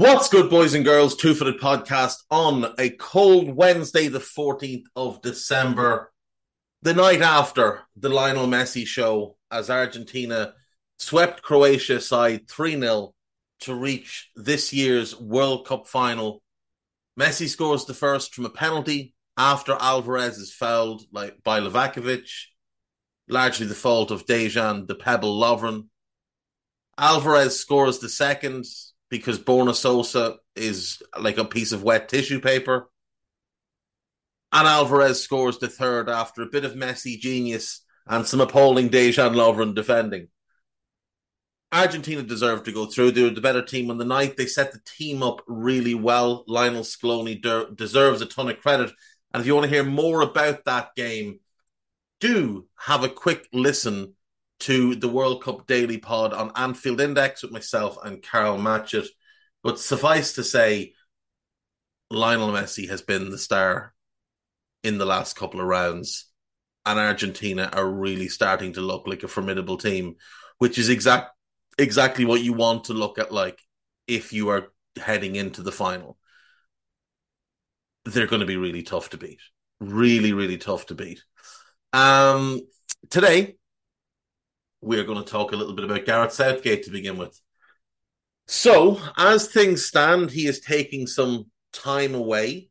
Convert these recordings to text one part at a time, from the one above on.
What's good, boys and girls? Two Footed Podcast on a cold Wednesday, the 14th of December, the night after the Lionel Messi show, as Argentina swept Croatia side 3 0 to reach this year's World Cup final. Messi scores the first from a penalty after Alvarez is fouled by Livakovic, largely the fault of Dejan the Pebble Lovren. Alvarez scores the second because Borna Sosa is like a piece of wet tissue paper. And Alvarez scores the third after a bit of Messi genius and some appalling Dejan Lovren defending. Argentina deserved to go through. They were the better team on the night. They set the team up really well. Lionel Scaloni de- deserves a ton of credit. And if you want to hear more about that game, do have a quick listen to the World Cup Daily Pod on Anfield Index with myself and Carol Matchett. But suffice to say, Lionel Messi has been the star in the last couple of rounds, and Argentina are really starting to look like a formidable team, which is exact exactly what you want to look at like if you are heading into the final. They're going to be really tough to beat. Really, really tough to beat. Um, today, we're going to talk a little bit about Gareth Southgate to begin with. So, as things stand, he is taking some time away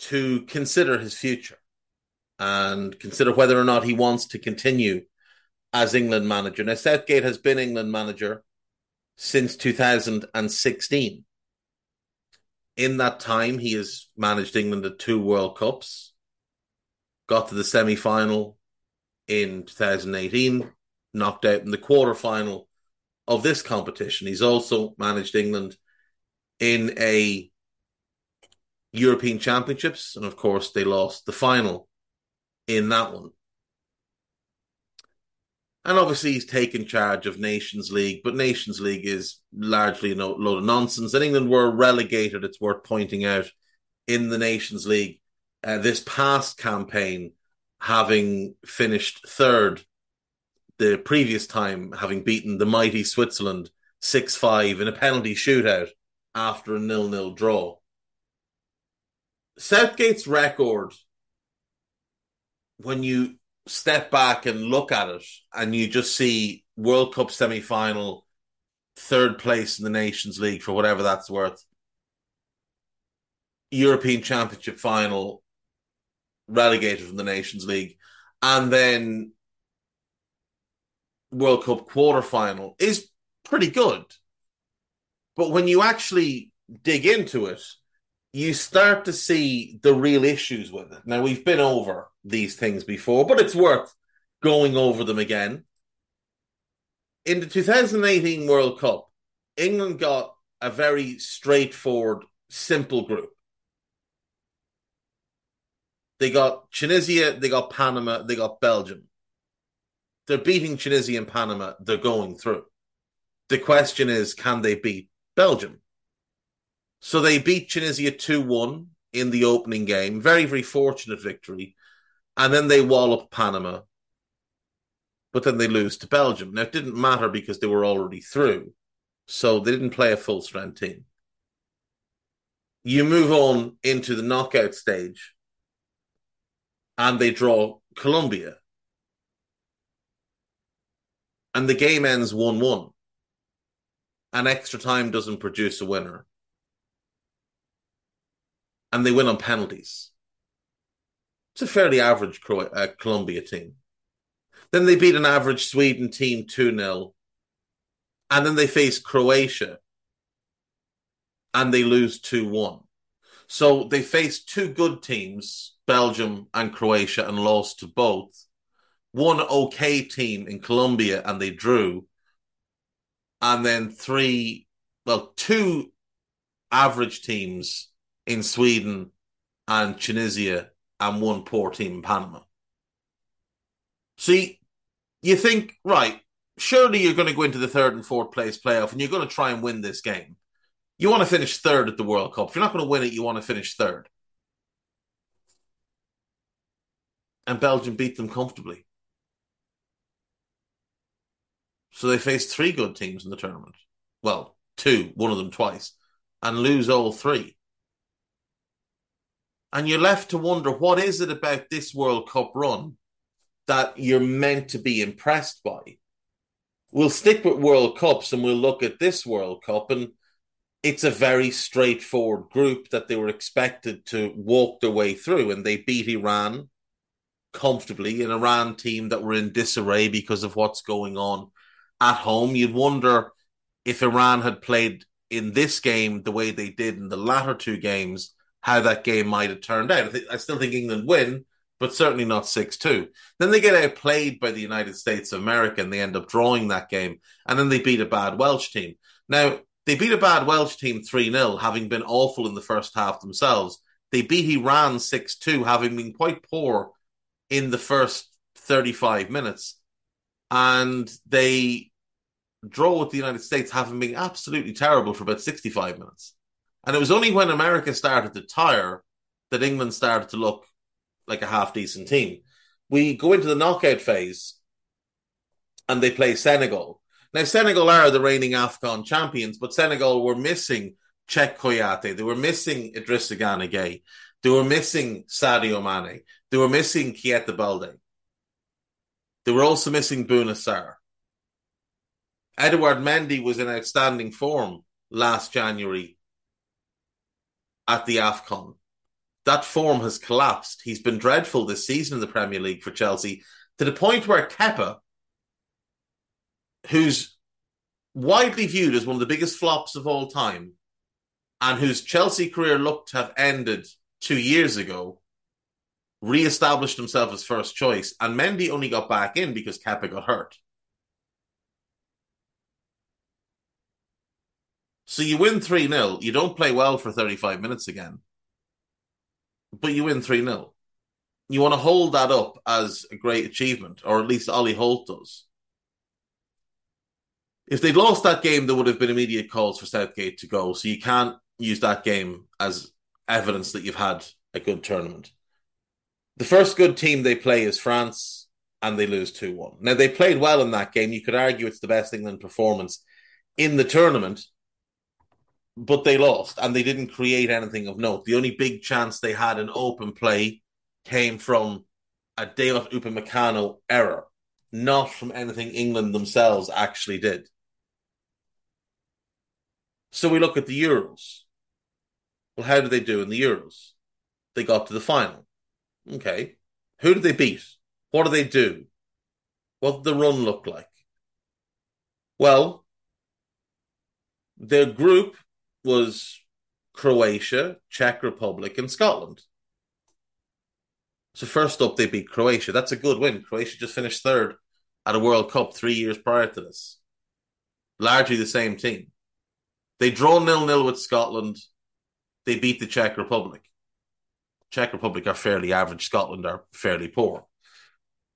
to consider his future and consider whether or not he wants to continue as England manager. Now, Southgate has been England manager since 2016. In that time, he has managed England at two World Cups, got to the semi final in 2018, knocked out in the quarter final of this competition. He's also managed England in a European Championships, and of course, they lost the final in that one. And obviously, he's taken charge of Nations League, but Nations League is largely a load of nonsense. And England were relegated, it's worth pointing out, in the Nations League uh, this past campaign, having finished third the previous time, having beaten the mighty Switzerland 6 5 in a penalty shootout after a nil nil draw. Southgate's record, when you step back and look at it, and you just see World Cup semi final, third place in the Nations League for whatever that's worth, European Championship final, relegated from the Nations League, and then World Cup quarter final is pretty good. But when you actually dig into it, you start to see the real issues with it. Now, we've been over these things before, but it's worth going over them again. In the 2018 World Cup, England got a very straightforward, simple group. They got Tunisia, they got Panama, they got Belgium. They're beating Tunisia and Panama, they're going through. The question is, can they beat Belgium? So they beat Tunisia 2 1 in the opening game. Very, very fortunate victory. And then they wallop Panama. But then they lose to Belgium. Now, it didn't matter because they were already through. So they didn't play a full strength team. You move on into the knockout stage and they draw Colombia. And the game ends 1 1. And extra time doesn't produce a winner and they win on penalties. It's a fairly average uh, Colombia team. Then they beat an average Sweden team 2 0. And then they face Croatia and they lose 2 1. So they faced two good teams, Belgium and Croatia, and lost to both. One okay team in Colombia and they drew. And then three, well, two average teams in Sweden and Tunisia and one poor team in Panama. See, you think, right, surely you're going to go into the third and fourth place playoff and you're going to try and win this game. You want to finish third at the World Cup. If you're not going to win it, you want to finish third. And Belgium beat them comfortably. So they faced three good teams in the tournament. Well, two, one of them twice, and lose all three and you're left to wonder what is it about this World Cup run that you're meant to be impressed by. We'll stick with World Cups and we'll look at this World Cup, and it's a very straightforward group that they were expected to walk their way through, and they beat Iran comfortably, an Iran team that were in disarray because of what's going on at home. You'd wonder if Iran had played in this game the way they did in the latter two games how that game might have turned out. I, th- I still think England win, but certainly not 6 2. Then they get outplayed by the United States of America and they end up drawing that game. And then they beat a bad Welsh team. Now, they beat a bad Welsh team 3 0, having been awful in the first half themselves. They beat Iran 6 2, having been quite poor in the first 35 minutes. And they draw with the United States, having been absolutely terrible for about 65 minutes. And it was only when America started to tire that England started to look like a half decent team. We go into the knockout phase and they play Senegal. Now, Senegal are the reigning AFCON champions, but Senegal were missing Cheikhou Kouyate. They were missing Idrissa Gana. They were missing Sadio Mane. They were missing Keita Balde. They were also missing Bouna Sarr. Edouard Mendy was in outstanding form last January at the AFCON. That form has collapsed. He's been dreadful this season in the Premier League for Chelsea to the point where Kepa, who's widely viewed as one of the biggest flops of all time, and whose Chelsea career looked to have ended two years ago, re-established himself as first choice, and Mendy only got back in because Kepa got hurt. So you win 3 0. You don't play well for 35 minutes again, but you win 3 0. You want to hold that up as a great achievement, or at least Ollie Holt does. If they'd lost that game, there would have been immediate calls for Southgate to go. So you can't use that game as evidence that you've had a good tournament. The first good team they play is France, and they lose 2 1. Now, they played well in that game. You could argue it's the best England performance in the tournament but they lost and they didn't create anything of note. The only big chance they had in open play came from a Dayot Upamecano error, not from anything England themselves actually did. So we look at the Euros. Well, how did they do in the Euros? They got to the final. Okay. Who did they beat? What did they do? What did the run look like? Well, their group was Croatia, Czech Republic, and Scotland. So first up, they beat Croatia. That's a good win. Croatia just finished third at a World Cup three years prior to this. Largely the same team. They draw nil nil with Scotland. They beat the Czech Republic. Czech Republic are fairly average. Scotland are fairly poor.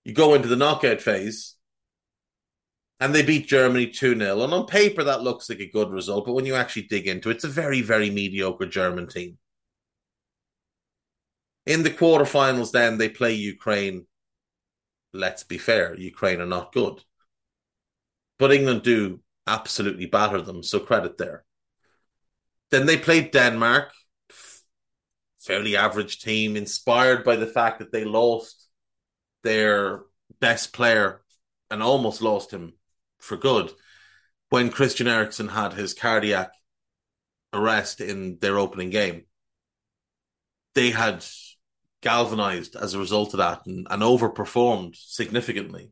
You go into the knockout phase and they beat Germany 2 0. And on paper, that looks like a good result. But when you actually dig into it, it's a very, very mediocre German team. In the quarterfinals, then they play Ukraine. Let's be fair, Ukraine are not good. But England do absolutely batter them, so credit there. Then they played Denmark, fairly average team, inspired by the fact that they lost their best player and almost lost him for good when Christian Eriksen had his cardiac arrest in their opening game. They had galvanized as a result of that and, and overperformed significantly.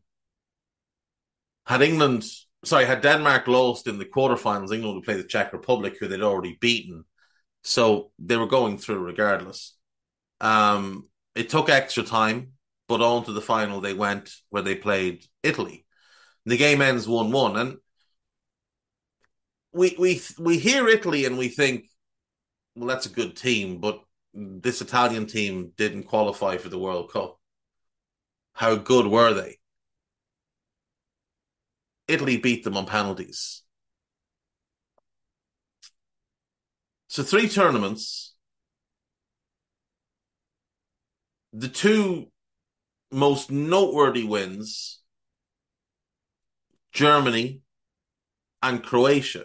Had England, sorry, had Denmark lost in the quarterfinals, England would play the Czech Republic, who they'd already beaten. So they were going through regardless. Um, it took extra time, but on to the final they went where they played Italy. The game ends one one, and we we we hear Italy and we think, well, that's a good team, but this Italian team didn't qualify for the World Cup. How good were they? Italy beat them on penalties. So three tournaments. The two most noteworthy wins Germany, and Croatia.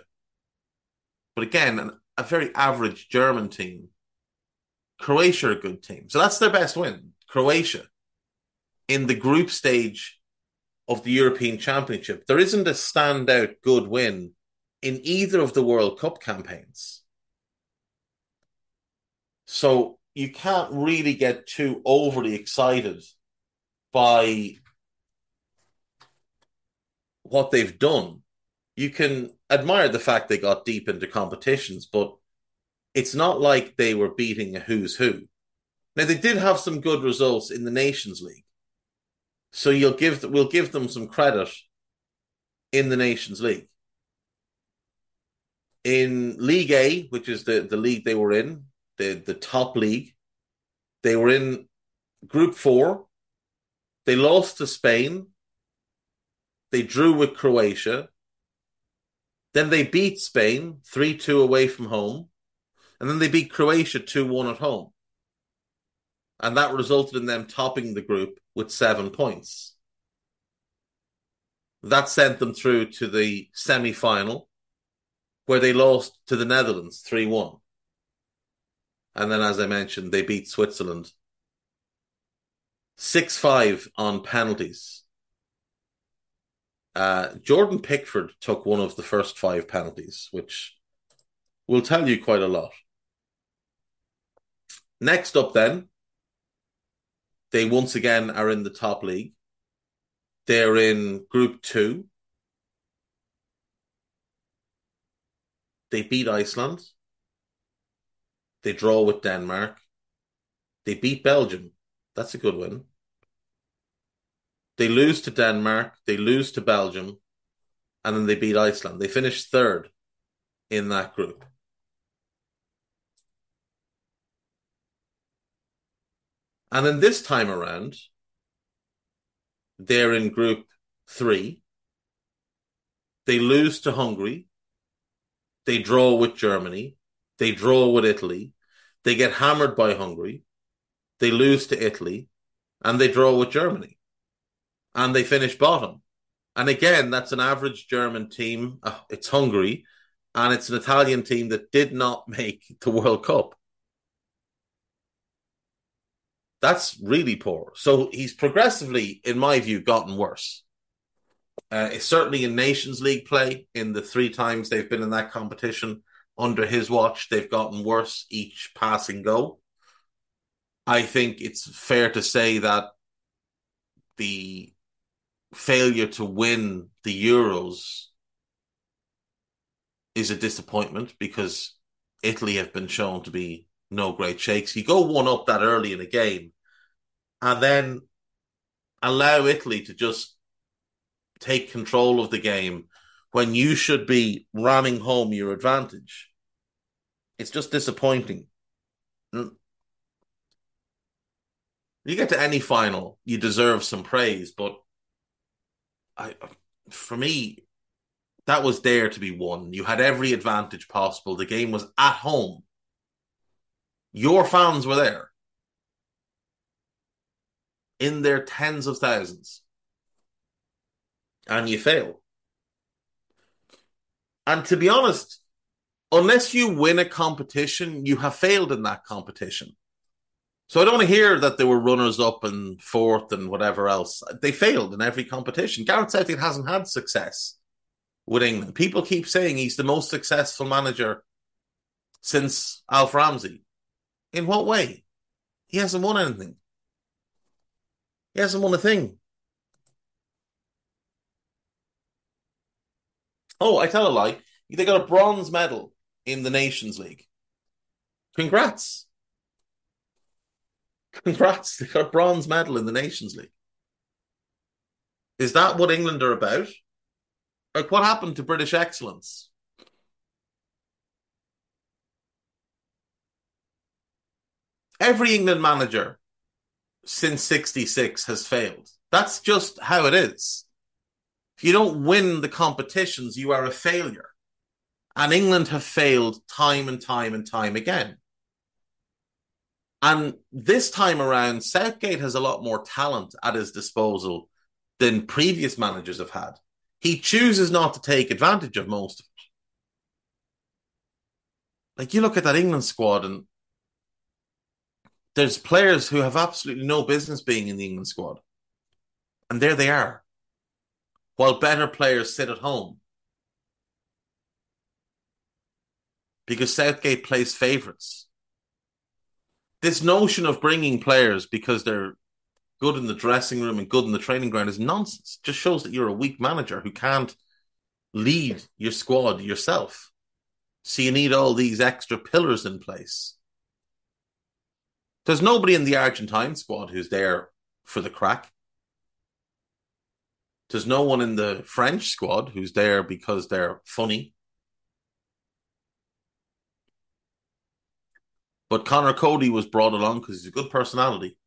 But again, an, a very average German team. Croatia are a good team. So that's their best win. Croatia in the group stage of the European Championship. There isn't a standout good win in either of the World Cup campaigns. So you can't really get too overly excited by what they've done, you can admire the fact they got deep into competitions, but it's not like they were beating a who's who. Now they did have some good results in the Nations League, so you'll give we'll give them some credit in the Nations League. In League A, which is the, the league they were in, the, the top league, they were in Group Four. They lost to Spain they drew with Croatia. Then they beat Spain 3 2 away from home. And then they beat Croatia 2 1 at home. And that resulted in them topping the group with seven points. That sent them through to the semi final, where they lost to the Netherlands 3 1. And then, as I mentioned, they beat Switzerland 6 5 on penalties. Uh, Jordan Pickford took one of the first five penalties, which will tell you quite a lot. Next up, then, they once again are in the top league. They're in Group Two. They beat Iceland. They draw with Denmark. They beat Belgium. That's a good win. They lose to Denmark. They lose to Belgium. And then they beat Iceland. They finished third in that group. And then this time around, they're in group three. They lose to Hungary. They draw with Germany. They draw with Italy. They get hammered by Hungary. They lose to Italy. And they draw with Germany. And they finish bottom. And again, that's an average German team. Oh, it's Hungary. And it's an Italian team that did not make the World Cup. That's really poor. So he's progressively, in my view, gotten worse. Uh, certainly in Nations League play. In the three times they've been in that competition under his watch, they've gotten worse each passing go. I think it's fair to say that the failure to win the Euros is a disappointment because Italy have been shown to be no great shakes. You go one up that early in a game and then allow Italy to just take control of the game when you should be ramming home your advantage. It's just disappointing. Mm. You get to any final, you deserve some praise, but I, for me, that was there to be won. You had every advantage possible. The game was at home. Your fans were there in their tens of thousands. And you fail. And to be honest, unless you win a competition, you have failed in that competition. So I don't want to hear that they were runners up and fourth and whatever else. They failed in every competition. Gareth Southgate hasn't had success with England. People keep saying he's the most successful manager since Alf Ramsey. In what way? He hasn't won anything. He hasn't won a thing. Oh, I tell a lie. They got a bronze medal in the Nations League. Congrats. Congrats. They got a bronze medal in the Nations League. Is that what England are about? Like, what happened to British excellence? Every England manager since 66 has failed. That's just how it is. If you don't win the competitions, you are a failure. And England have failed time and time and time again. And this time around, Southgate has a lot more talent at his disposal than previous managers have had. He chooses not to take advantage of most of it. Like you look at that England squad, and there's players who have absolutely no business being in the England squad. And there they are. While better players sit at home. Because Southgate plays favourites. This notion of bringing players because they're good in the dressing room and good in the training ground is nonsense. It just shows that you're a weak manager who can't lead your squad yourself. So you need all these extra pillars in place. There's nobody in the Argentine squad who's there for the crack. There's no one in the French squad who's there because they're funny. But Conor Coady was brought along because he's a good personality.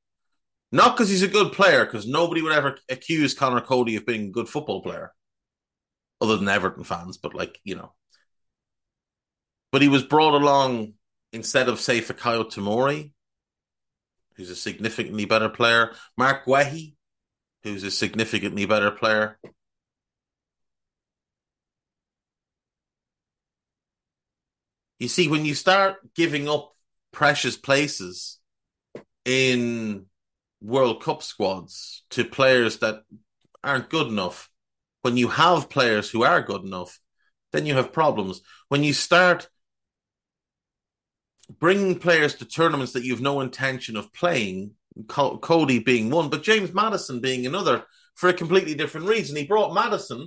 Not because he's a good player, because nobody would ever accuse Conor Coady of being a good football player, other than Everton fans. But like you know, but he was brought along instead of say Fikayo Tomori, who's a significantly better player, Marc Guehi, who's a significantly better player. You see, when you start giving up precious places in World Cup squads to players that aren't good enough. When you have players who are good enough, then you have problems. When you start bringing players to tournaments that you have no intention of playing, Coady being one, but James Maddison being another, for a completely different reason. He brought Maddison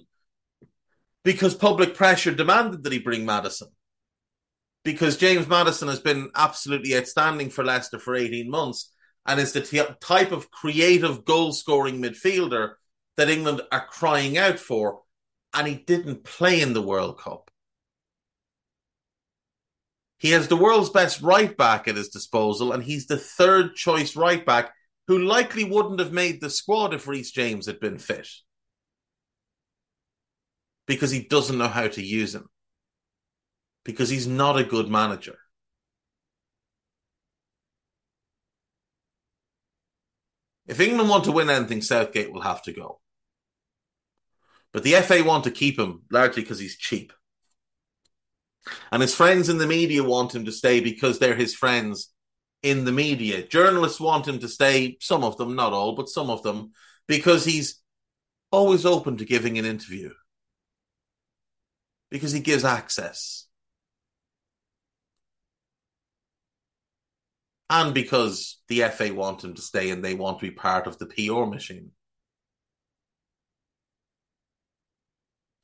because public pressure demanded that he bring Maddison. Because James Maddison has been absolutely outstanding for Leicester for 18 months and is the t- type of creative goal scoring midfielder that England are crying out for. And he didn't play in the World Cup. He has the world's best right back at his disposal, and he's the third choice right back who likely wouldn't have made the squad if Reece James had been fit because he doesn't know how to use him, because he's not a good manager. If England want to win anything, Southgate will have to go. But the FA want to keep him largely because he's cheap. And his friends in the media want him to stay because they're his friends in the media. Journalists want him to stay, some of them, not all, but some of them, because he's always open to giving an interview. Because he gives access. And because the FA want him to stay and they want to be part of the PR machine.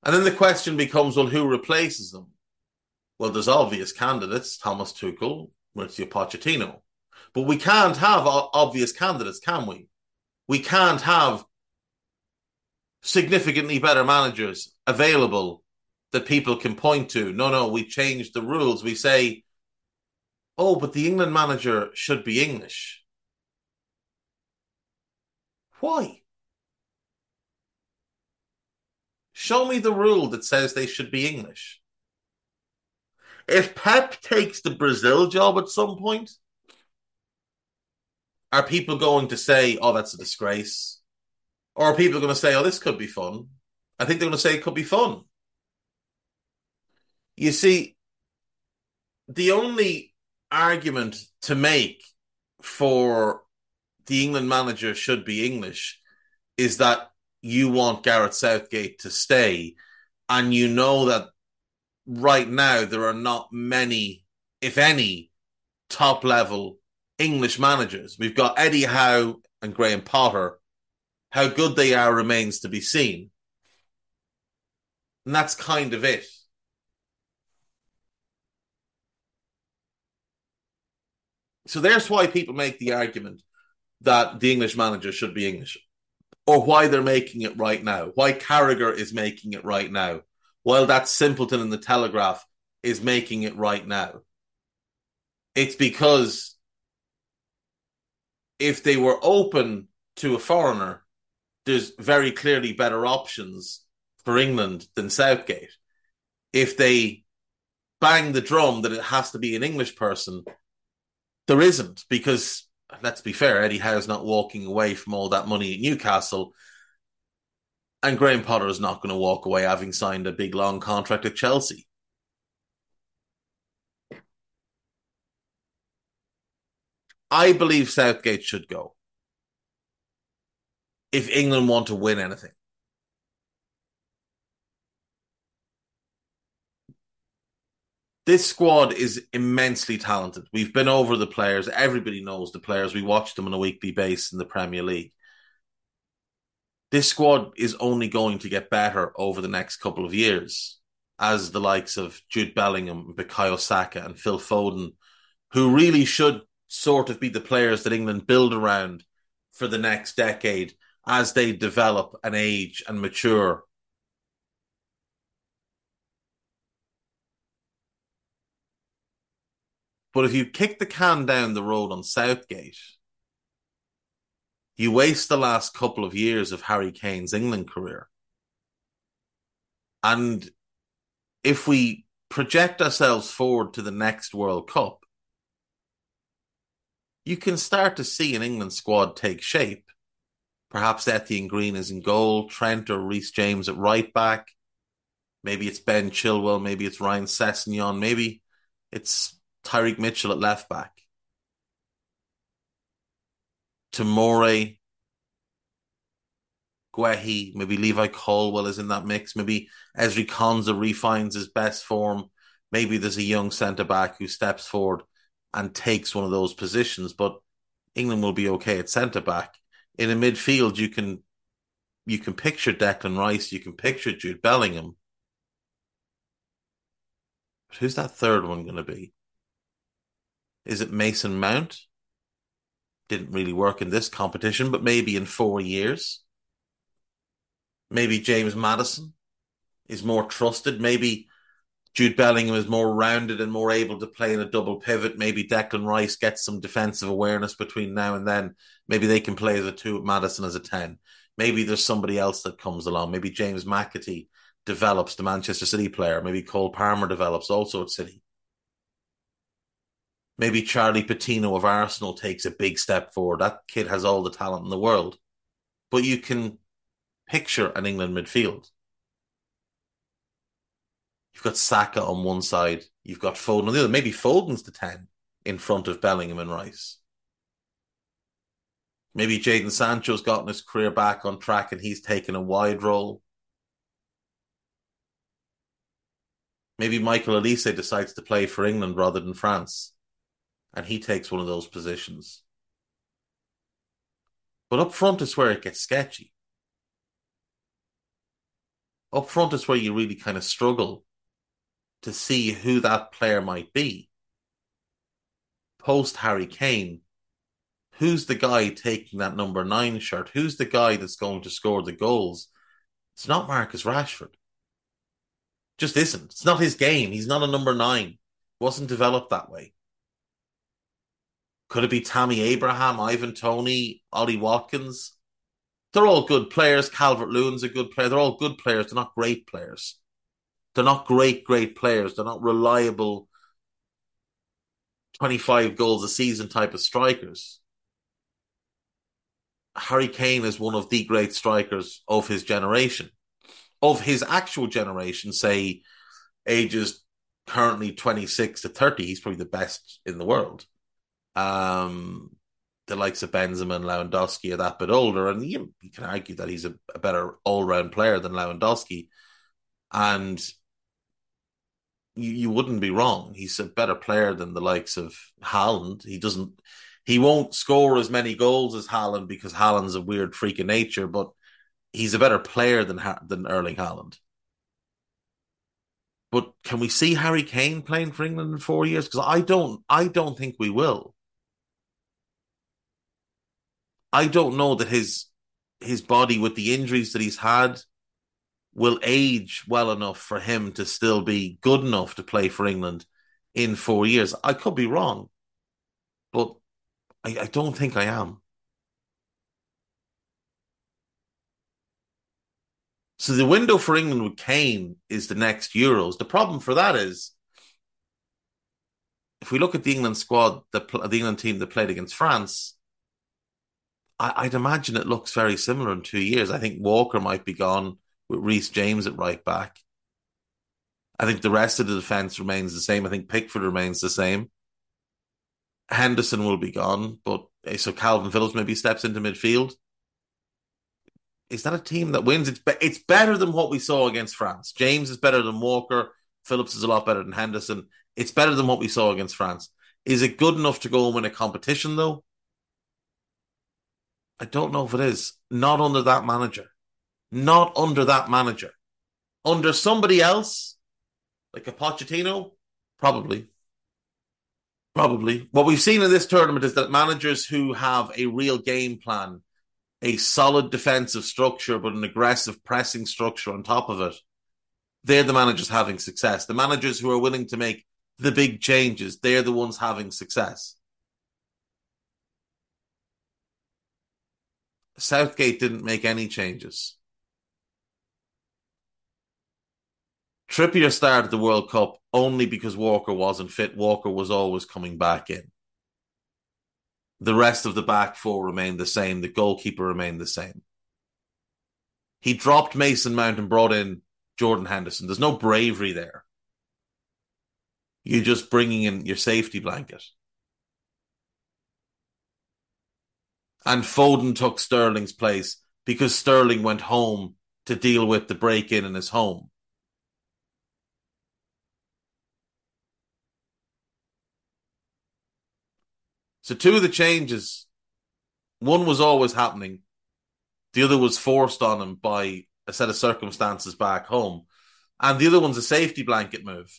And then the question becomes well, who replaces them? Well, there's obvious candidates Thomas Tuchel, Mauricio Pochettino. But we can't have obvious candidates, can we? We can't have significantly better managers available that people can point to. No, no, we change the rules. We say, oh, but the England manager should be English. Why? Show me the rule that says they should be English. If Pep takes the Brazil job at some point, are people going to say, oh, that's a disgrace? Or are people going to say, oh, this could be fun? I think they're going to say it could be fun. You see, the only argument to make for the England manager should be English is that you want Gareth Southgate to stay, and you know that right now there are not many, if any, top level English managers. We've got Eddie Howe and Graham Potter. How good they are remains to be seen. And that's kind of it. So there's why people make the argument that the English manager should be English, or why they're making it right now, why Carragher is making it right now, while that simpleton in the Telegraph is making it right now. It's because if they were open to a foreigner, there's very clearly better options for England than Southgate. If they bang the drum that it has to be an English person, there isn't because let's be fair, Eddie Howe's not walking away from all that money at Newcastle. And Graham Potter is not going to walk away having signed a big long contract at Chelsea. I believe Southgate should go if England want to win anything. This squad is immensely talented. We've been over the players. Everybody knows the players. We watch them on a weekly basis in the Premier League. This squad is only going to get better over the next couple of years as the likes of Jude Bellingham, Bukayo Saka, and Phil Foden, who really should sort of be the players that England build around for the next decade as they develop and age and mature. But if you kick the can down the road on Southgate, you waste the last couple of years of Harry Kane's England career. And if we project ourselves forward to the next World Cup, you can start to see an England squad take shape. Perhaps Etienne Green is in goal, Trent or Reece James at right back. Maybe it's Ben Chilwell, maybe it's Ryan Sessegnon, maybe it's Tyrick Mitchell at left back. Tomori, Guehi, maybe Levi Colwill is in that mix. Maybe Ezri Konsa refines his best form. Maybe there's a young centre back who steps forward and takes one of those positions. But England will be okay at centre back. In a midfield, you can you can picture Declan Rice, you can picture Jude Bellingham. But who's that third one going to be? Is it Mason Mount? Didn't really work in this competition, but maybe in four years. Maybe James Maddison is more trusted. Maybe Jude Bellingham is more rounded and more able to play in a double pivot. Maybe Declan Rice gets some defensive awareness between now and then. Maybe they can play as a two, Maddison as a 10. Maybe there's somebody else that comes along. Maybe James McAtee develops the Manchester City player. Maybe Cole Palmer develops also at City. Maybe Charlie Patino of Arsenal takes a big step forward. That kid has all the talent in the world. But you can picture an England midfield. You've got Saka on one side. You've got Foden on the other. Maybe Foden's the 10 in front of Bellingham and Rice. Maybe Jadon Sancho's gotten his career back on track and he's taken a wide role. Maybe Michael Olise decides to play for England rather than France and he takes one of those positions. But up front is where it gets sketchy. Up front is where you really kind of struggle to see who that player might be. Post Harry Kane, who's the guy taking that number nine shirt? Who's the guy that's going to score the goals? It's not Marcus Rashford. Just isn't. It's not his game. He's not a number nine. Wasn't developed that way. Could it be Tammy Abraham, Ivan Toney, Ollie Watkins? They're all good players. Calvert Lewin's a good player. They're all good players. They're not great players. They're not great, great players. They're not reliable 25 goals a season type of strikers. Harry Kane is one of the great strikers of his generation. Of his actual generation, say ages currently 26 to 30, he's probably the best in the world. Um, the likes of Benzema and Lewandowski are that bit older, and you, you can argue that he's a, a better all round player than Lewandowski. And you, you wouldn't be wrong. He's a better player than the likes of Haaland. He doesn't, he won't score as many goals as Haaland because Haaland's a weird freak of nature, but he's a better player than than Erling Haaland. But can we see Harry Kane playing for England in four years? Because I don't, I don't think we will. I don't know that his his body with the injuries that he's had will age well enough for him to still be good enough to play for England in four years. I could be wrong, but I, I don't think I am. So the window for England with Kane is the next Euros. The problem for that is, if we look at the England squad, the, the England team that played against France, I, would imagine it looks very similar in two years. I think Walker might be gone with Reece James at right back. I think the rest of the defense remains the same. I think Pickford remains the same. Henderson will be gone, but eh, so Kalvin Phillips maybe steps into midfield. Is that a team that wins? It's be- it's better than what we saw against France. James is better than Walker. Phillips is a lot better than Henderson. It's better than what we saw against France. Is it good enough to go and win a competition though? I don't know if it is. Not under that manager. Not under that manager. Under somebody else, like a Pochettino, probably. Probably. What we've seen in this tournament is that managers who have a real game plan, a solid defensive structure, but an aggressive pressing structure on top of it, they're the managers having success. The managers who are willing to make the big changes, they're the ones having success. Southgate didn't make any changes. Trippier started the World Cup only because Walker wasn't fit. Walker was always coming back in. The rest of the back four remained the same. The goalkeeper remained the same. He dropped Mason Mount and brought in Jordan Henderson. There's no bravery there. You're just bringing in your safety blanket. And Foden took Sterling's place because Sterling went home to deal with the break in in his home. So, two of the changes, one was always happening, the other was forced on him by a set of circumstances back home, and the other one's a safety blanket move.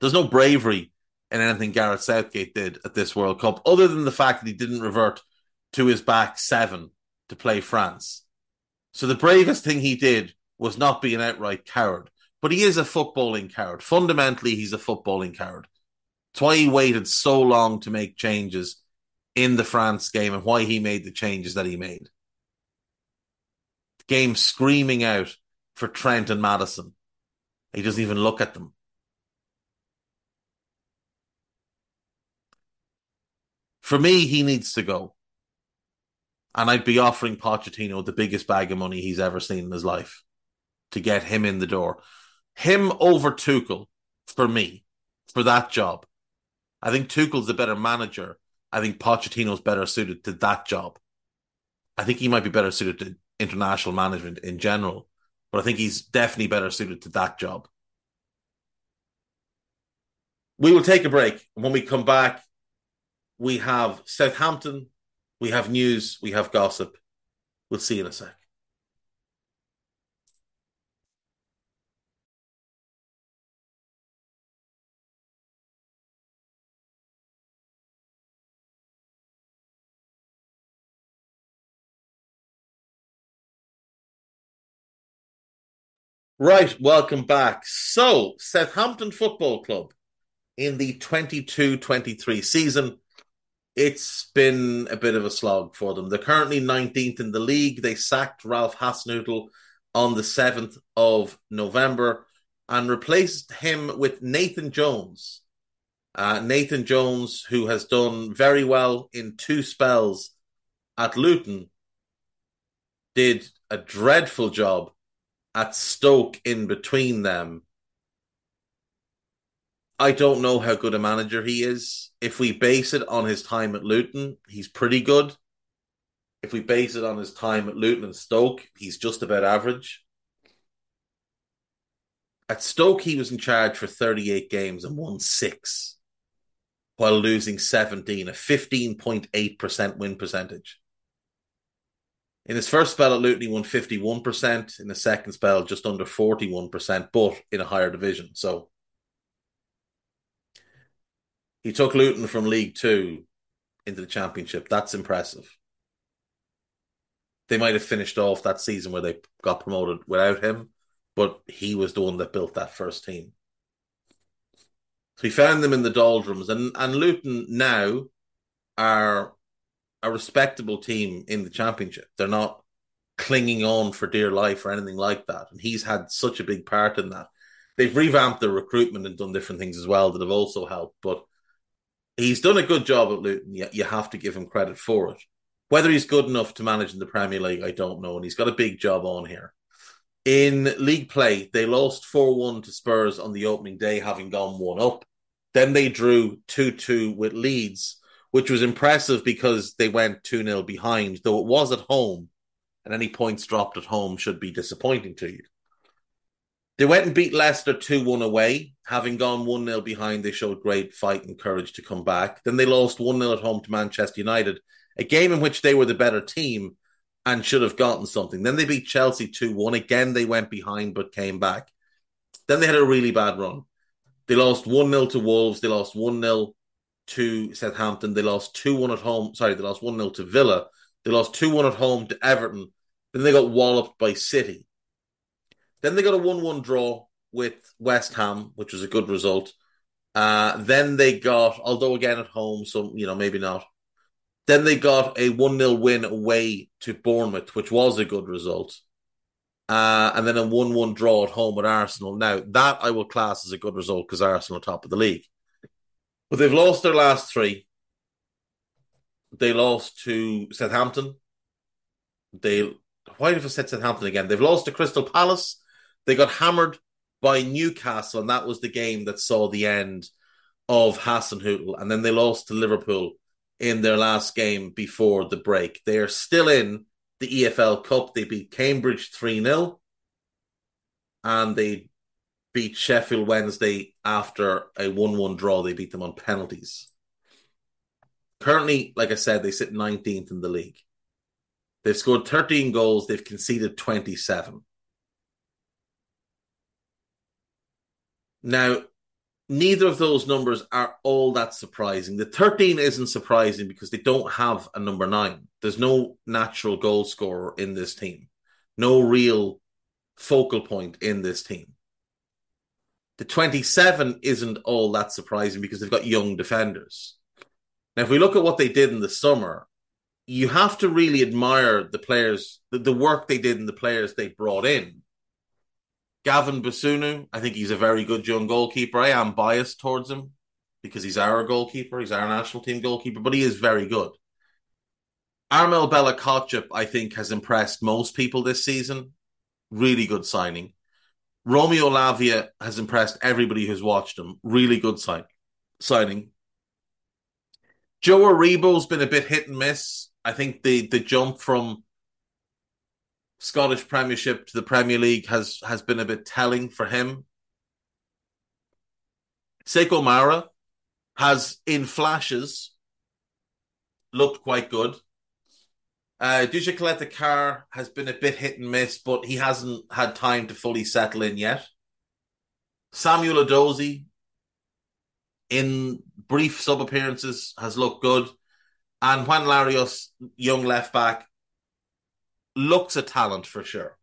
There's no bravery in anything Gareth Southgate did at this World Cup, other than the fact that he didn't revert to his back seven to play France. So the bravest thing he did was not be an outright coward. But he is a footballing coward. Fundamentally, he's a footballing coward. It's why he waited so long to make changes in the France game and why he made the changes that he made. The game screaming out for Trent and Maddison. He doesn't even look at them. For me, he needs to go. And I'd be offering Pochettino the biggest bag of money he's ever seen in his life to get him in the door. Him over Tuchel, for me, for that job. I think Tuchel's a better manager. I think Pochettino's better suited to that job. I think he might be better suited to international management in general, but I think he's definitely better suited to that job. We will take a break. When we come back, we have Southampton, we have news, we have gossip. We'll see you in a sec. Right, welcome back. So, Southampton Football Club in the 22 23 season it's been a bit of a slog for them. They're currently 19th in the league. They sacked Ralph Hasenhüttl on the 7th of November and replaced him with Nathan Jones. Uh, Nathan Jones, who has done very well in two spells at Luton, did a dreadful job at Stoke in between them I don't know how good a manager he is. If we base it on his time at Luton, he's pretty good. If we base it on his time at Luton and Stoke, he's just about average. At Stoke, he was in charge for 38 games and won six while losing 17, a 15.8% win percentage. In his first spell at Luton, he won 51%. In the second spell, just under 41%, but in a higher division. So he took Luton from League Two into the Championship. That's impressive. They might have finished off that season where they got promoted without him, but he was the one that built that first team. So he found them in the doldrums, and and Luton now are a respectable team in the Championship. They're not clinging on for dear life or anything like that, and he's had such a big part in that. They've revamped their recruitment and done different things as well that have also helped, but he's done a good job at Luton. You, have to give him credit for it. Whether he's good enough to manage in the Premier League, I don't know. And he's got a big job on here. In league play, they lost 4 1 to Spurs on the opening day, having gone 1 up. Then they drew 2 2 with Leeds, which was impressive because they went 2 0 behind, though it was at home, and any points dropped at home should be disappointing to you. They went and beat Leicester 2 1 away. Having gone 1 0 behind, they showed great fight and courage to come back. Then they lost 1 0 at home to Manchester United, a game in which they were the better team and should have gotten something. Then they beat Chelsea 2 1. Again, they went behind but came back. Then they had a really bad run. They lost 1 0 to Wolves. They lost 1 0 to Southampton. They lost 2 1 at home. Sorry, they lost 1 0 to Villa. They lost 2 1 at home to Everton. Then they got walloped by City. Then they got a 1 1 draw with West Ham, which was a good result. Uh, then they got, although again at home, so, you know, maybe not. Then they got a 1 0 win away to Bournemouth, which was a good result. Uh, and then a 1 1 draw at home with Arsenal. Now, that I will class as a good result because Arsenal top of the league. But they've lost their last three. They lost to Southampton. They, why have I said Southampton again? They've lost to Crystal Palace they got hammered by Newcastle, and that was the game that saw the end of Hasenhüttl. And then they lost to Liverpool in their last game before the break. They are still in the EFL Cup. They beat Cambridge 3 0, and they beat Sheffield Wednesday after a 1 1 draw. They beat them on penalties. Currently, like I said, they sit 19th in the league. They've scored 13 goals, they've conceded 27. Now, neither of those numbers are all that surprising. The 13 isn't surprising because they don't have a number nine. There's no natural goal scorer in this team, no real focal point in this team. The 27 isn't all that surprising because they've got young defenders. Now, if we look at what they did in the summer, you have to really admire the players, the, the work they did and the players they brought in. Gavin Bazunu, I think he's a very good young goalkeeper. I am biased towards him because he's our goalkeeper, he's our national team goalkeeper, but he is very good. Armel Bella-Kotchap, I think, has impressed most people this season. Really good signing. Romeo Lavia has impressed everybody who's watched him. Really good sign, signing. Joe Aribo's been a bit hit and miss. I think the the jump from Scottish Premiership to the Premier League has has been a bit telling for him. Sekou Mara has, in flashes, looked quite good. Uh, Duje Caleta-Car has been a bit hit and miss, but he hasn't had time to fully settle in yet. Samuel Edozie, in brief sub appearances, has looked good. And Juan Larios, young left back, looks a talent for sure.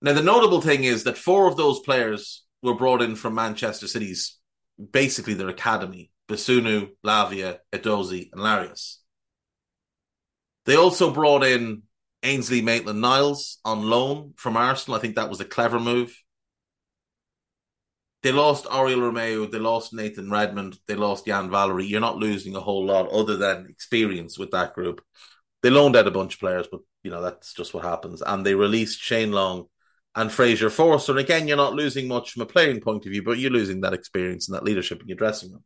Now, the notable thing is that four of those players were brought in from Manchester City's basically their academy Bazunu, Lavia, Edozie, and Larios. They also brought in Ainsley Maitland Niles on loan from Arsenal. I think that was a clever move. They lost Oriol Romeo, they lost Nathan Redmond, they lost Yan Valery. You're not losing a whole lot other than experience with that group. They loaned out a bunch of players, but you know that's just what happens. And they released Shane Long and Fraser Forster. And again, you're not losing much from a playing point of view, but you're losing that experience and that leadership in your dressing room.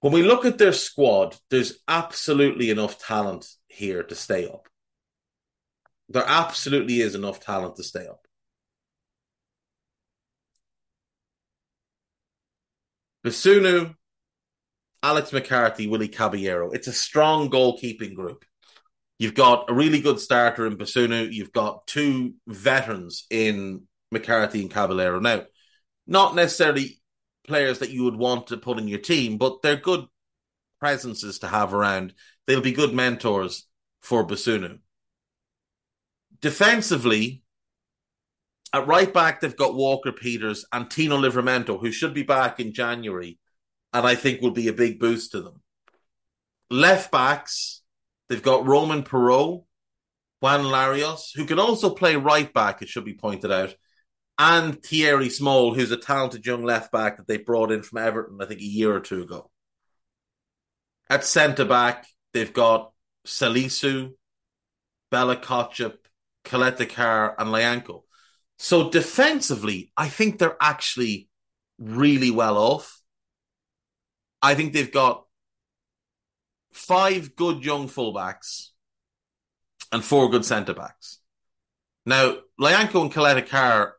When we look at their squad, there's absolutely enough talent here to stay up. There absolutely is enough talent to stay up. Bazunu, Alex McCarthy, Willie Caballero. It's a strong goalkeeping group. You've got a really good starter in Bazunu. You've got two veterans in McCarthy and Caballero. Now, not necessarily players that you would want to put in your team, but they're good presences to have around. They'll be good mentors for Bazunu. Defensively, at right back, they've got Walker Peters and Tino Livramento, who should be back in January and I think will be a big boost to them. Left backs, they've got Romain Perraud, Juan Larios, who can also play right back, it should be pointed out, and Thierry Small, who's a talented young left back that they brought in from Everton, I think, a year or two ago. At centre back, they've got Salisu, Bella-Kotchap, Caleta-Car, and Lyanco. So defensively, I think they're actually really well off. I think they've got five good young fullbacks and four good centre backs. Now, Lyanco and Caleta-Car,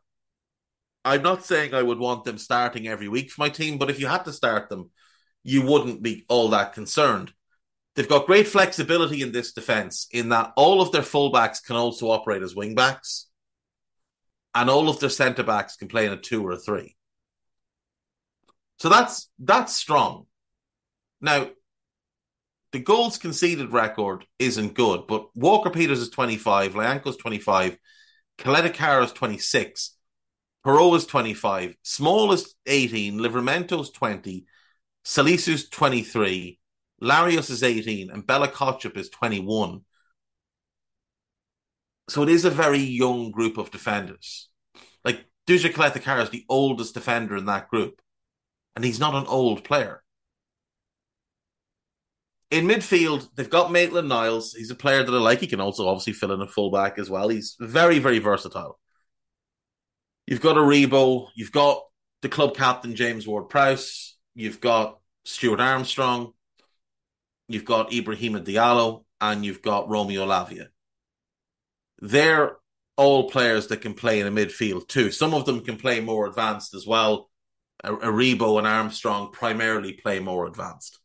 I'm not saying I would want them starting every week for my team, but if you had to start them, you wouldn't be all that concerned. They've got great flexibility in this defence in that all of their fullbacks can also operate as wingbacks, and all of their centre backs can play in a two or a three. So that's that's strong. Now, the goals conceded record isn't good, but Walker Peters is 25, Lyanco's 25, Caleta-Car is 26, Perraud is 25, Small is 18, Livramento's 20, Salisu's 23, Larios is 18, and Bella-Kotchap is 21. So it is a very young group of defenders. Like, Duje Caleta-Car is the oldest defender in that group, and he's not an old player. In midfield, they've got Maitland Niles. He's a player that I like. He can also obviously fill in a fullback as well. He's very, very versatile. You've got Aribo. You've got the club captain, James Ward Prowse. You've got Stuart Armstrong. You've got Ibrahima Diallo. And you've got Romeo Lavia. They're all players that can play in a midfield too. Some of them can play more advanced as well. Aribo and Armstrong primarily play more advanced.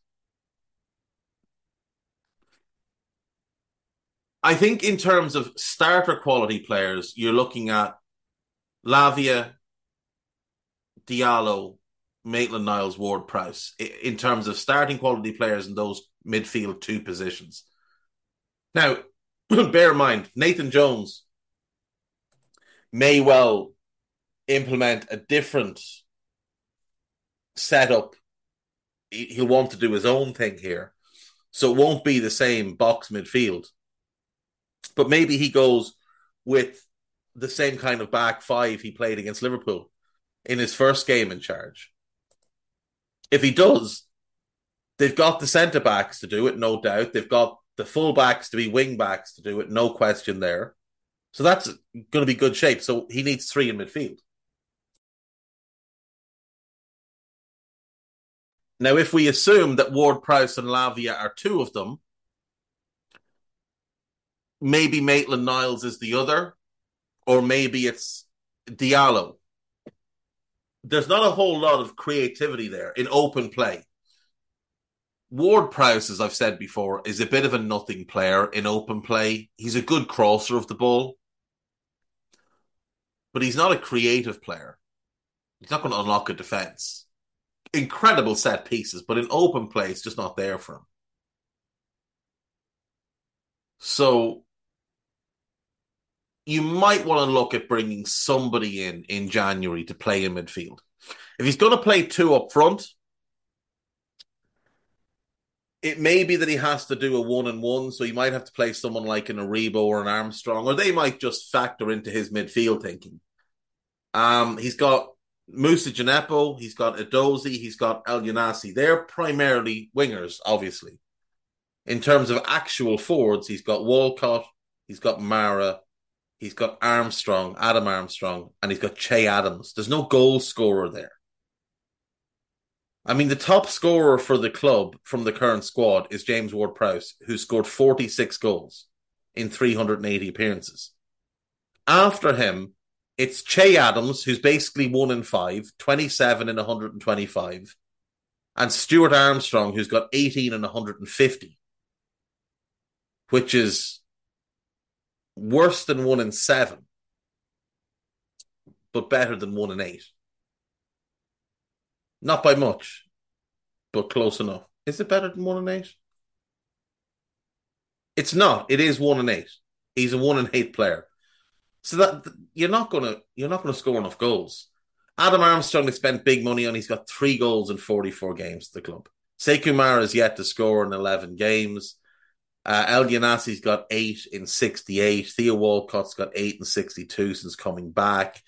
I think in terms of starter quality players, you're looking at Lavia, Diallo, Maitland Niles, Ward Prowse in terms of starting quality players in those midfield two positions. Now, bear in mind, Nathan Jones may well implement a different setup. He'll want to do his own thing here. So it won't be the same box midfield. But maybe he goes with the same kind of back five he played against Liverpool in his first game in charge. If he does, they've got the centre backs to do it, no doubt. They've got the full backs to be wing backs to do it, no question there. So that's going to be good shape. So he needs three in midfield. Now, if we assume that Ward Prowse and Lavia are two of them, maybe Maitland Niles is the other, or maybe it's Diallo. There's not a whole lot of creativity there in open play. Ward Prowse, as I've said before, is a bit of a nothing player in open play. He's a good crosser of the ball, but he's not a creative player. He's not going to unlock a defense. Incredible set pieces, but in open play, it's just not there for him. So you might want to look at bringing somebody in in January to play in midfield. If he's going to play two up front, it may be that he has to do a one and one, so he might have to play someone like an Aribo or an Armstrong, or they might just factor into his midfield thinking. Um, he's got Moussa Djenepo, he's got Edozie, he's got Elyounoussi. They're primarily wingers, obviously. In terms of actual forwards, he's got Walcott, he's got Mara, he's got Armstrong, Adam Armstrong, and he's got Che Adams. There's no goal scorer there. I mean, the top scorer for the club from the current squad is James Ward Prowse, who scored 46 goals in 380 appearances. After him, it's Che Adams, who's basically one in five, 27 in 125, and Stuart Armstrong, who's got 18 in 150, which is worse than one in seven, but better than one in eight. Not by much, but close enough. Is it better than one in eight? It's not. It is one in eight. He's a one in eight player. So that you're not gonna you're not gonna score enough goals. Adam Armstrong has spent big money on. He's got three goals in 44 games at the club. Sekou has yet to score in 11 games. Uh, Elyounoussi has got eight in 68. Theo Walcott's got eight in 62 since coming back.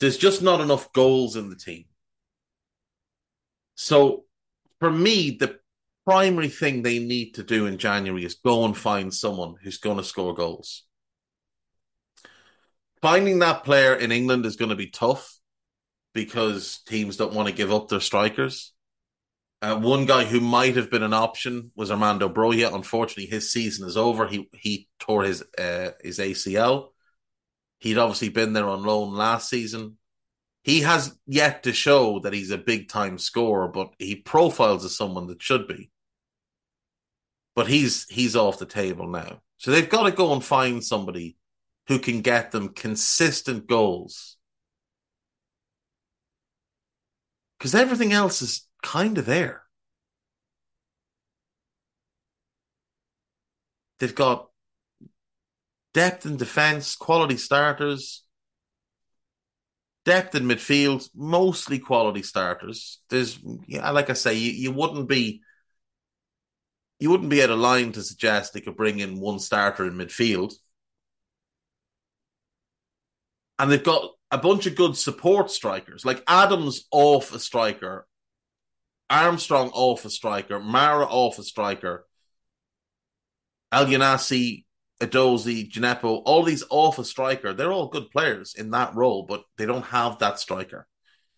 There's just not enough goals in the team. So for me, the primary thing they need to do in January is go and find someone who's going to score goals. Finding that player in England is going to be tough because teams don't want to give up their strikers. Uh, one guy who might have been an option was Armando Broja. Unfortunately, his season is over. He he tore his uh, his ACL. He'd obviously been there on loan last season he has yet to show that he's a big time scorer, but he profiles as someone that should be. But he's he's off the table now. So they've got to go and find somebody who can get them consistent goals. Because everything else is kind of there. They've got depth in defense, quality starters depth in midfield, mostly quality starters. There's, yeah, like I say, you, you wouldn't be, you wouldn't be at a line to suggest they could bring in one starter in midfield. And they've got a bunch of good support strikers, like Adams off a striker, Armstrong off a striker, Mara off a striker, Elyounoussi Edozie, Djenepo, all these awful striker, they're all good players in that role, but they don't have that striker.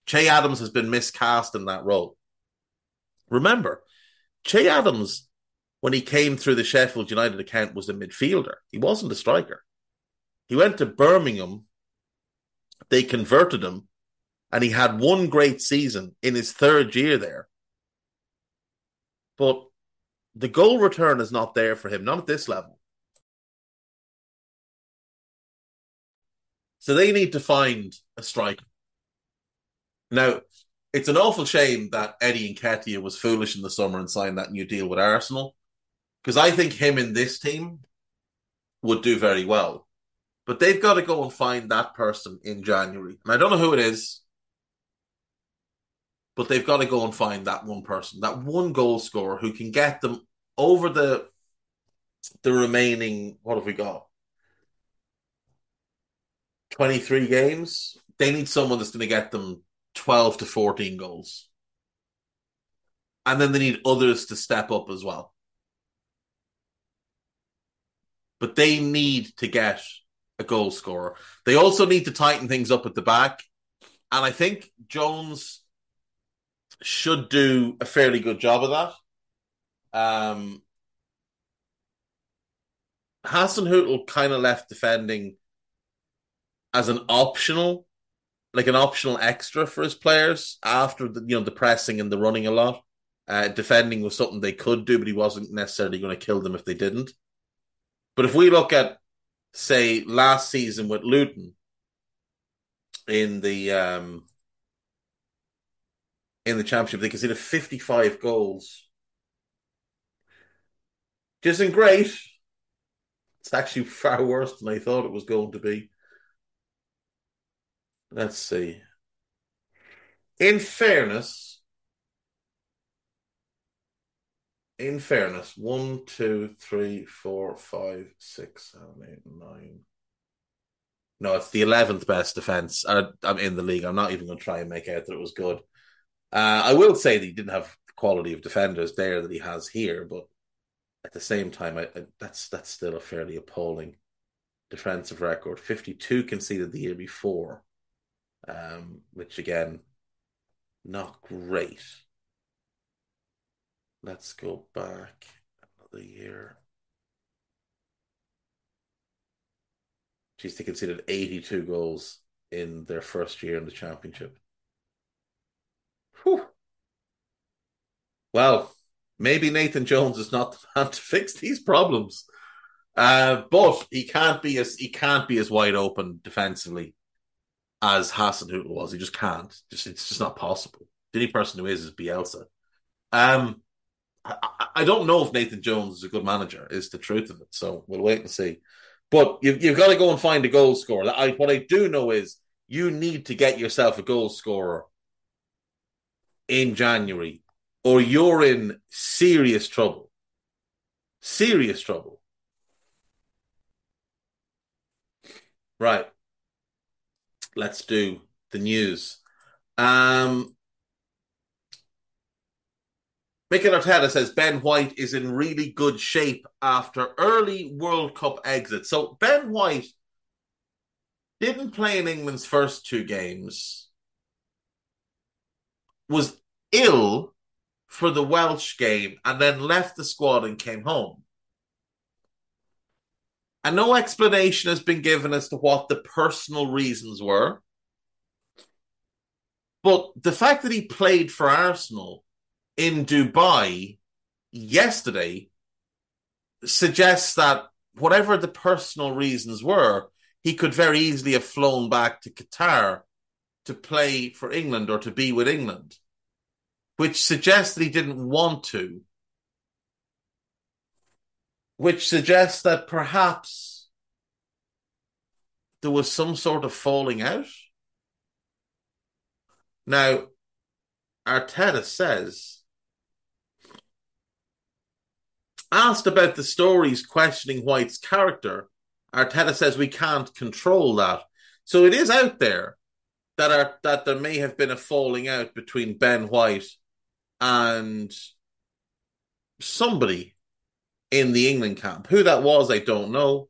Che Adams has been miscast in that role. Remember, Che Adams, when he came through the Sheffield United account, was a midfielder. He wasn't a striker. He went to Birmingham. They converted him, and he had one great season in his third year there. But the goal return is not there for him, not at this level. So they need to find a striker. Now, it's an awful shame that Eddie Nketiah was foolish in the summer and signed that new deal with Arsenal, because I think him in this team would do very well. But they've got to go and find that person in January. And I don't know who it is, but they've got to go and find that one person, that one goal scorer who can get them over the the remaining what have we got? 23 games. They need someone that's going to get them 12 to 14 goals. And then they need others to step up as well. But they need to get a goal scorer. They also need to tighten things up at the back. And I think Jones should do a fairly good job of that. Um, Hasenhüttl kind of left defending as an optional, like an optional extra for his players after the you know the pressing and the running a lot. Uh, defending was something they could do, but he wasn't necessarily going to kill them if they didn't. But if we look at, say, last season with Luton in the um, in the championship, they conceded 55 goals. Which isn't great. It's actually far worse than I thought it was going to be. Let's see. In fairness, in fairness, one, two, three, four, five, six, seven, eight, nine. No, it's the eleventh best defense. Uh, I'm in the league. I'm not even going to try and make out that it was good. Uh, I will say that he didn't have the quality of defenders there that he has here, but at the same time, I, I, that's that's still a fairly appalling defensive record. Fifty-two conceded the year before um, which again, not great. Let's go back another year. Geez, they conceded 82 goals in their first year in the championship. Well, maybe Nathan Jones is not the man to fix these problems. Uh, but he can't be as he can't be as wide open defensively as Hassan, Hasenhüttl was. He just can't. Just it's just not possible. The only person who is is Bielsa. Um, I, I, don't know if Nathan Jones is a good manager. Is the truth of it. So we'll wait and see. But you've you've got to go and find a goal scorer. I, what I do know is you need to get yourself a goal scorer in January, or you're in serious trouble. Serious trouble. Right let's do the news. Um, Mikel Arteta says Ben White is in really good shape after early World Cup exit. So Ben White didn't play in England's first two games, was ill for the Welsh game, and then left the squad and came home. And no explanation has been given as to what the personal reasons were. But the fact that he played for Arsenal in Dubai yesterday suggests that whatever the personal reasons were, he could very easily have flown back to Qatar to play for England or to be with England, which suggests that he didn't want to which suggests that perhaps there was some sort of falling out. Now, Arteta says, asked about the stories questioning White's character, Arteta says we can't control that. So it is out there that are that there may have been a falling out between Ben White and somebody in the England camp. Who that was, I don't know.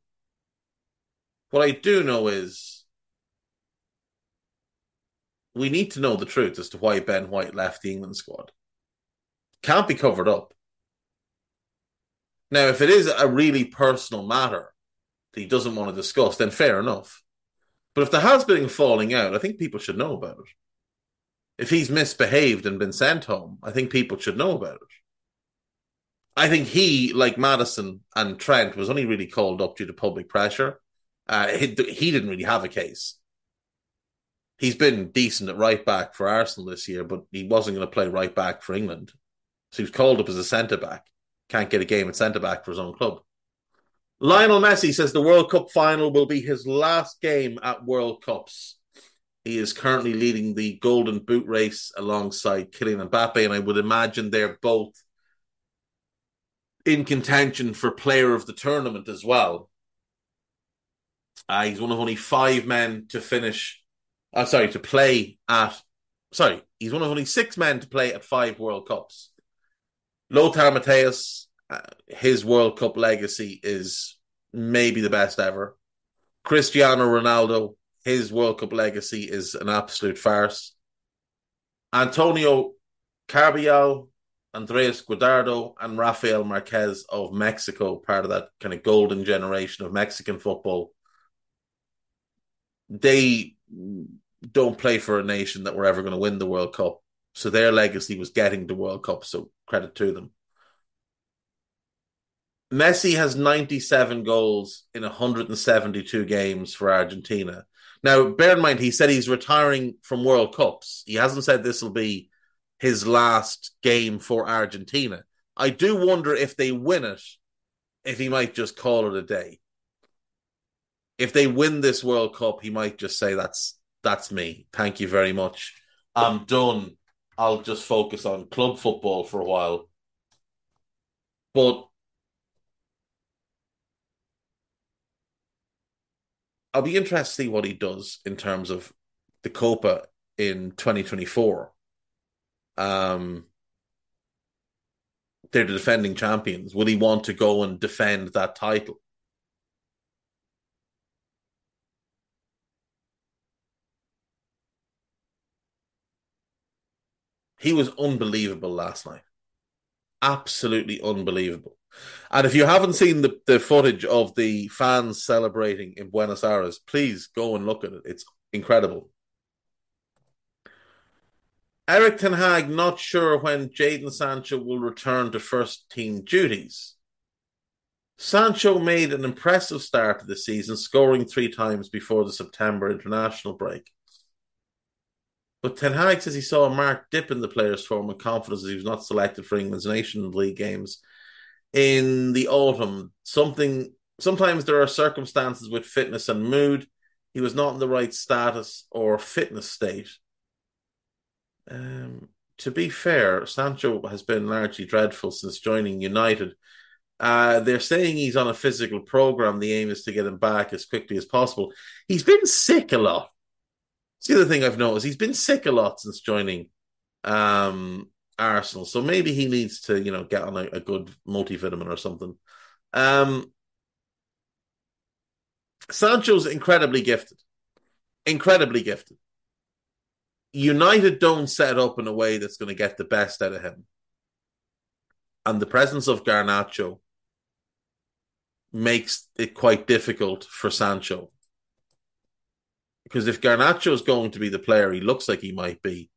What I do know is we need to know the truth as to why Ben White left the England squad. Can't be covered up. Now, if it is a really personal matter that he doesn't want to discuss, then fair enough. But if there has been a falling out, I think people should know about it. If he's misbehaved and been sent home, I think people should know about it. I think he, like Maddison and Trent, was only really called up due to public pressure. Uh, he, he didn't really have a case. he's been decent at right back for Arsenal this year, but he wasn't going to play right back for England. So he was called up as a centre back. Can't get a game at centre back for his own club. Lionel Messi says the World Cup final will be his last game at World Cups. He is currently leading the Golden Boot race alongside Kylian Mbappe, and I would imagine they're both in contention for player of the tournament as well. Uh, he's one of only five men to finish, uh, sorry, to play at, sorry, he's one of only six men to play at five World Cups. Lothar Matthäus, uh, his World Cup legacy is maybe the best ever. Cristiano Ronaldo, his World Cup legacy is an absolute farce. Antonio Carbajal, Andres Guardado, and Rafael Marquez of Mexico, part of that kind of golden generation of Mexican football. They don't play for a nation that were ever going to win the World Cup. So their legacy was getting the World Cup. So credit to them. Messi has 97 goals in 172 games for Argentina. Now, bear in mind, he said he's retiring from World Cups. He hasn't said this will be his last game for Argentina. I do wonder if they win it, if he might just call it a day. If they win this World Cup, he might just say, "That's that's me. Thank you very much. I'm done. I'll just focus on club football for a while." But I'll be interested to see what he does in terms of the Copa in 2024. Um, they're the defending champions. Will he want to go and defend that title? He was unbelievable last night. Absolutely unbelievable. And if you haven't seen the, the footage of the fans celebrating in Buenos Aires, please go and look at it. It's incredible. Erik Ten Hag not sure when Jadon Sancho will return to first team duties. Sancho made an impressive start to the season, scoring three times before the September international break. But Ten Hag says he saw a marked dip in the player's form and confidence as he was not selected for England's Nations League games in the autumn. Something sometimes there are circumstances with fitness and mood. He was not in the right status or fitness state. Um, to be fair, Sancho has been largely dreadful since joining United. Uh, they're saying he's on a physical program. The aim is to get him back as quickly as possible. He's been sick a lot. It's the other thing I've noticed. He's been sick a lot since joining um, Arsenal. So maybe he needs to, you know, get on a, a good multivitamin or something. Um, Sancho's incredibly gifted. Incredibly gifted. United don't set up in a way that's going to get the best out of him. And the presence of Garnacho makes it quite difficult for Sancho. Because if Garnacho is going to be the player he looks like he might be,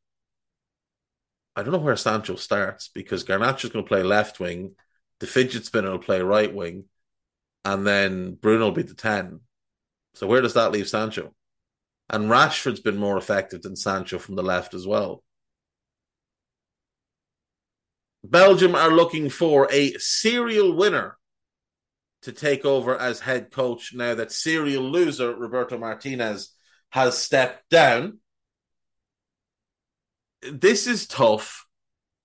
I don't know where Sancho starts because Garnacho's going to play left wing, the fidget spinner will play right wing, and then Bruno will be the 10. So where does that leave Sancho? And Rashford's been more effective than Sancho from the left as well. Belgium are looking for a serial winner to take over as head coach now that serial loser Roberto Martinez has stepped down this is tough.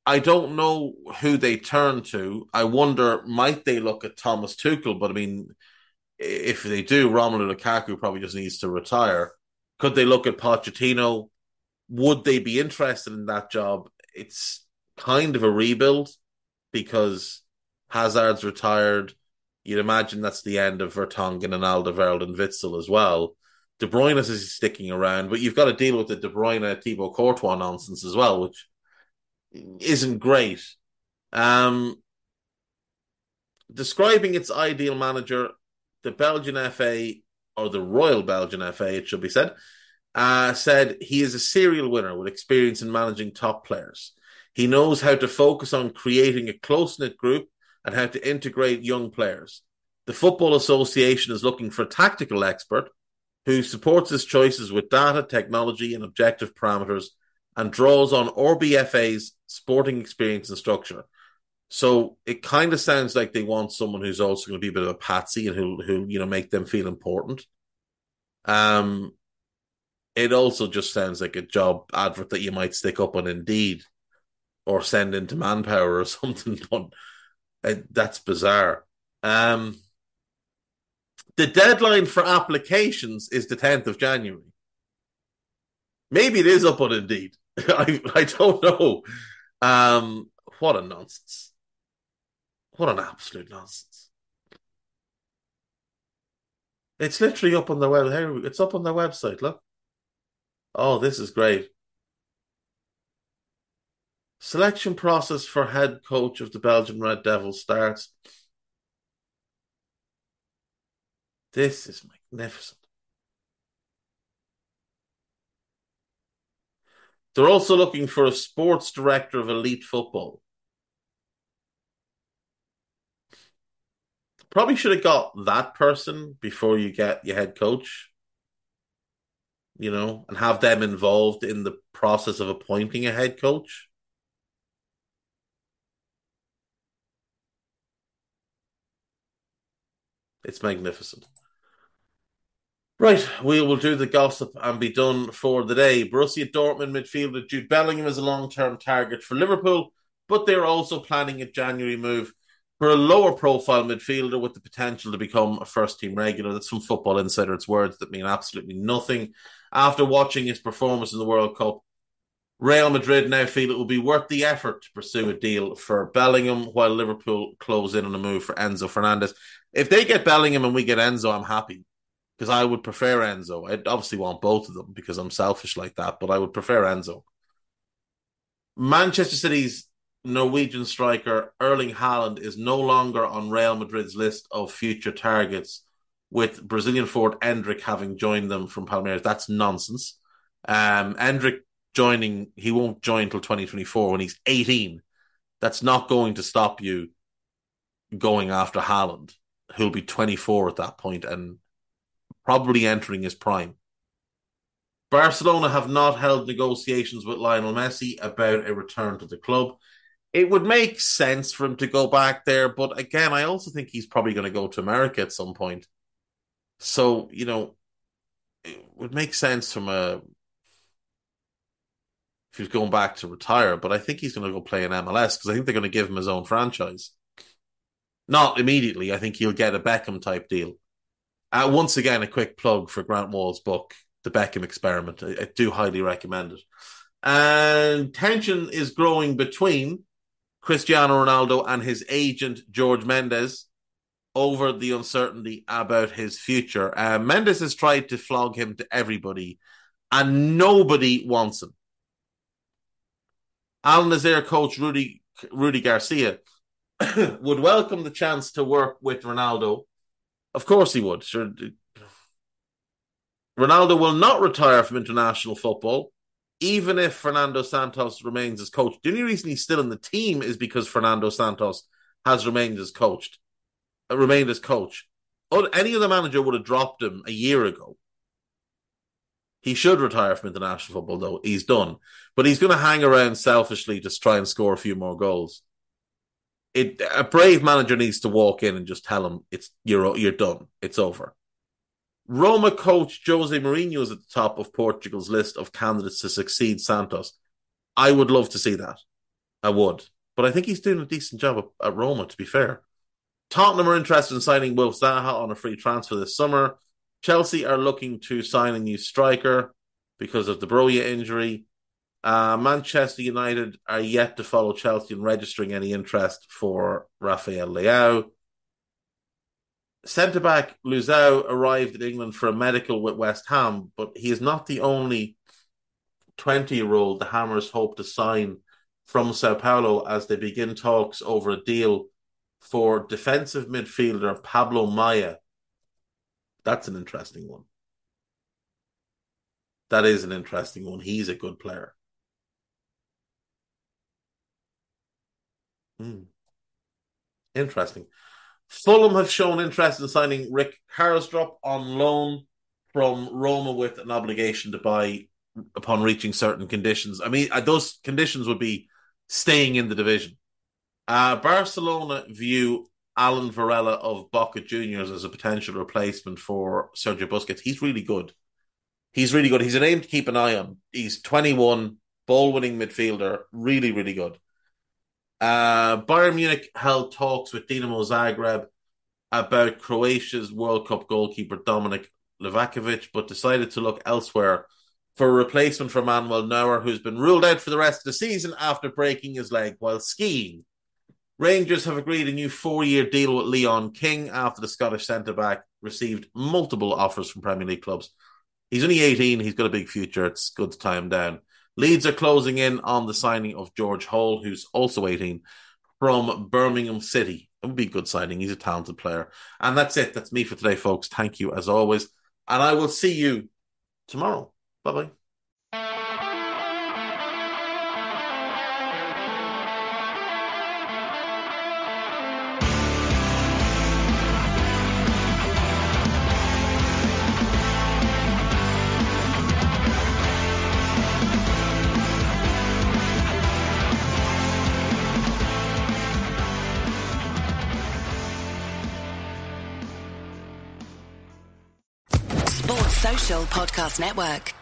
I don't know who they turn to. I wonder, might they look at Thomas Tuchel? But I mean, if they do, Romelu Lukaku probably just needs to retire. Could they look at Pochettino? Would they be interested in that job? It's kind of a rebuild because Hazard's retired. You'd imagine that's the end of Vertonghen and Alderweireld and Witsel as well. De Bruyne is sticking around, but you've got to deal with the De Bruyne Thibaut Courtois nonsense as well, which isn't great. Um, describing its ideal manager, the Belgian FA or the Royal Belgian FA, it should be said, uh, said he is a serial winner with experience in managing top players. He knows how to focus on creating a close knit group and how to integrate young players. The Football Association is looking for a tactical expert who supports his choices with data, technology, and objective parameters, and draws on RBFA's sporting experience and structure. So it kind of sounds like they want someone who's also going to be a bit of a patsy and who who you know make them feel important. Um, it also just sounds like a job advert that you might stick up on Indeed or send into Manpower or something. Uh, that's bizarre. Um, the deadline for applications is the 10th of January. Maybe it is up on Indeed. I, I don't know. Um, what a nonsense. What an absolute nonsense. It's literally up on the web. It's up on their website. Look. Oh, this is great. Selection process for head coach of the Belgian Red Devils starts. This is magnificent. They're also looking for a sports director of elite football. Probably should have got that person before you get your head coach, you know, and have them involved in the process of appointing a head coach. It's magnificent. Right, we will do the gossip and be done for the day. Borussia Dortmund midfielder Jude Bellingham is a long term target for Liverpool, but they're also planning a January move for a lower profile midfielder with the potential to become a first team regular. That's from Football Insider. It's words that mean absolutely nothing. After watching his performance in the World Cup, Real Madrid now feel it will be worth the effort to pursue a deal for Bellingham while Liverpool close in on a move for Enzo Fernandez. If they get Bellingham and we get Enzo, I'm happy because I would prefer Enzo. I'd obviously want both of them because I'm selfish like that, but I would prefer Enzo. Manchester City's Norwegian striker Erling Haaland is no longer on Real Madrid's list of future targets, with Brazilian forward Endrick having joined them from Palmeiras. That's nonsense. Um, Endrick joining, he won't join until 2024 when he's 18. That's not going to stop you going after Haaland, who'll be 24 at that point and probably entering his prime. Barcelona have not held negotiations with Lionel Messi about a return to the club. It would make sense for him to go back there, but again, I also think he's probably going to go to America at some point. So, you know, it would make sense from a if he's going back to retire, but I think he's going to go play in MLS because I think they're going to give him his own franchise. Not immediately. I think he'll get a Beckham type deal. Uh, once again, a quick plug for Grant Wahl's book, The Beckham Experiment. I, I do highly recommend it. And tension is growing between Cristiano Ronaldo and his agent, George Mendes, over the uncertainty about his future. Uh, Mendes has tried to flog him to everybody, and nobody wants him. Al Nassr coach Rudy Rudi Garcia would welcome the chance to work with Ronaldo of course he would. Sure. Ronaldo will not retire from international football, even if Fernando Santos remains as coach. The only reason he's still in the team is because Fernando Santos has remained as coached, uh, remained as coach. Any other manager would have dropped him a year ago. He should retire from international football, though. He's done. But he's going to hang around selfishly just try and score a few more goals it a brave manager needs to walk in and just tell him it's you're you're done. It's over. Roma coach Jose Mourinho is at the top of Portugal's list of candidates to succeed Santos. I would love to see that. I would. But I think he's doing a decent job at, Roma, to be fair. Tottenham are interested in signing Wilf Zaha on a free transfer this summer. Chelsea are looking to sign a new striker because of the Broja injury. Uh, Manchester United are yet to follow Chelsea in registering any interest for Rafael Leao. Centre back Luizão arrived in England for a medical with West Ham, but he is not the only 20 year old the Hammers hope to sign from Sao Paulo as they begin talks over a deal for defensive midfielder Pablo Maia. That's an interesting one. That is an interesting one. He's a good player. Hmm. Interesting. Fulham have shown interest in signing Rick Karsdorp on loan from Roma with an obligation to buy upon reaching certain conditions. I mean, uh, those conditions would be staying in the division. Uh, Barcelona view Alan Varela of Boca Juniors as a potential replacement for Sergio Busquets. He's really good. He's really good. He's a name to keep an eye on. He's 21, ball winning midfielder, really, really good. Uh, Bayern Munich held talks with Dinamo Zagreb about Croatia's World Cup goalkeeper Dominik Livakovic, but decided to look elsewhere for a replacement for Manuel Neuer, who's been ruled out for the rest of the season after breaking his leg while skiing. Rangers have agreed a new four year deal with Leon King after the Scottish centre back received multiple offers from Premier League clubs. He's only 18, he's got a big future. It's good to tie him down. Leeds are closing in on the signing of George Hall, who's also 18, from Birmingham City. It would be a good signing. He's a talented player. And that's it. That's me for today, folks. Thank you as always. And I will see you tomorrow. Bye bye. Podcast Network.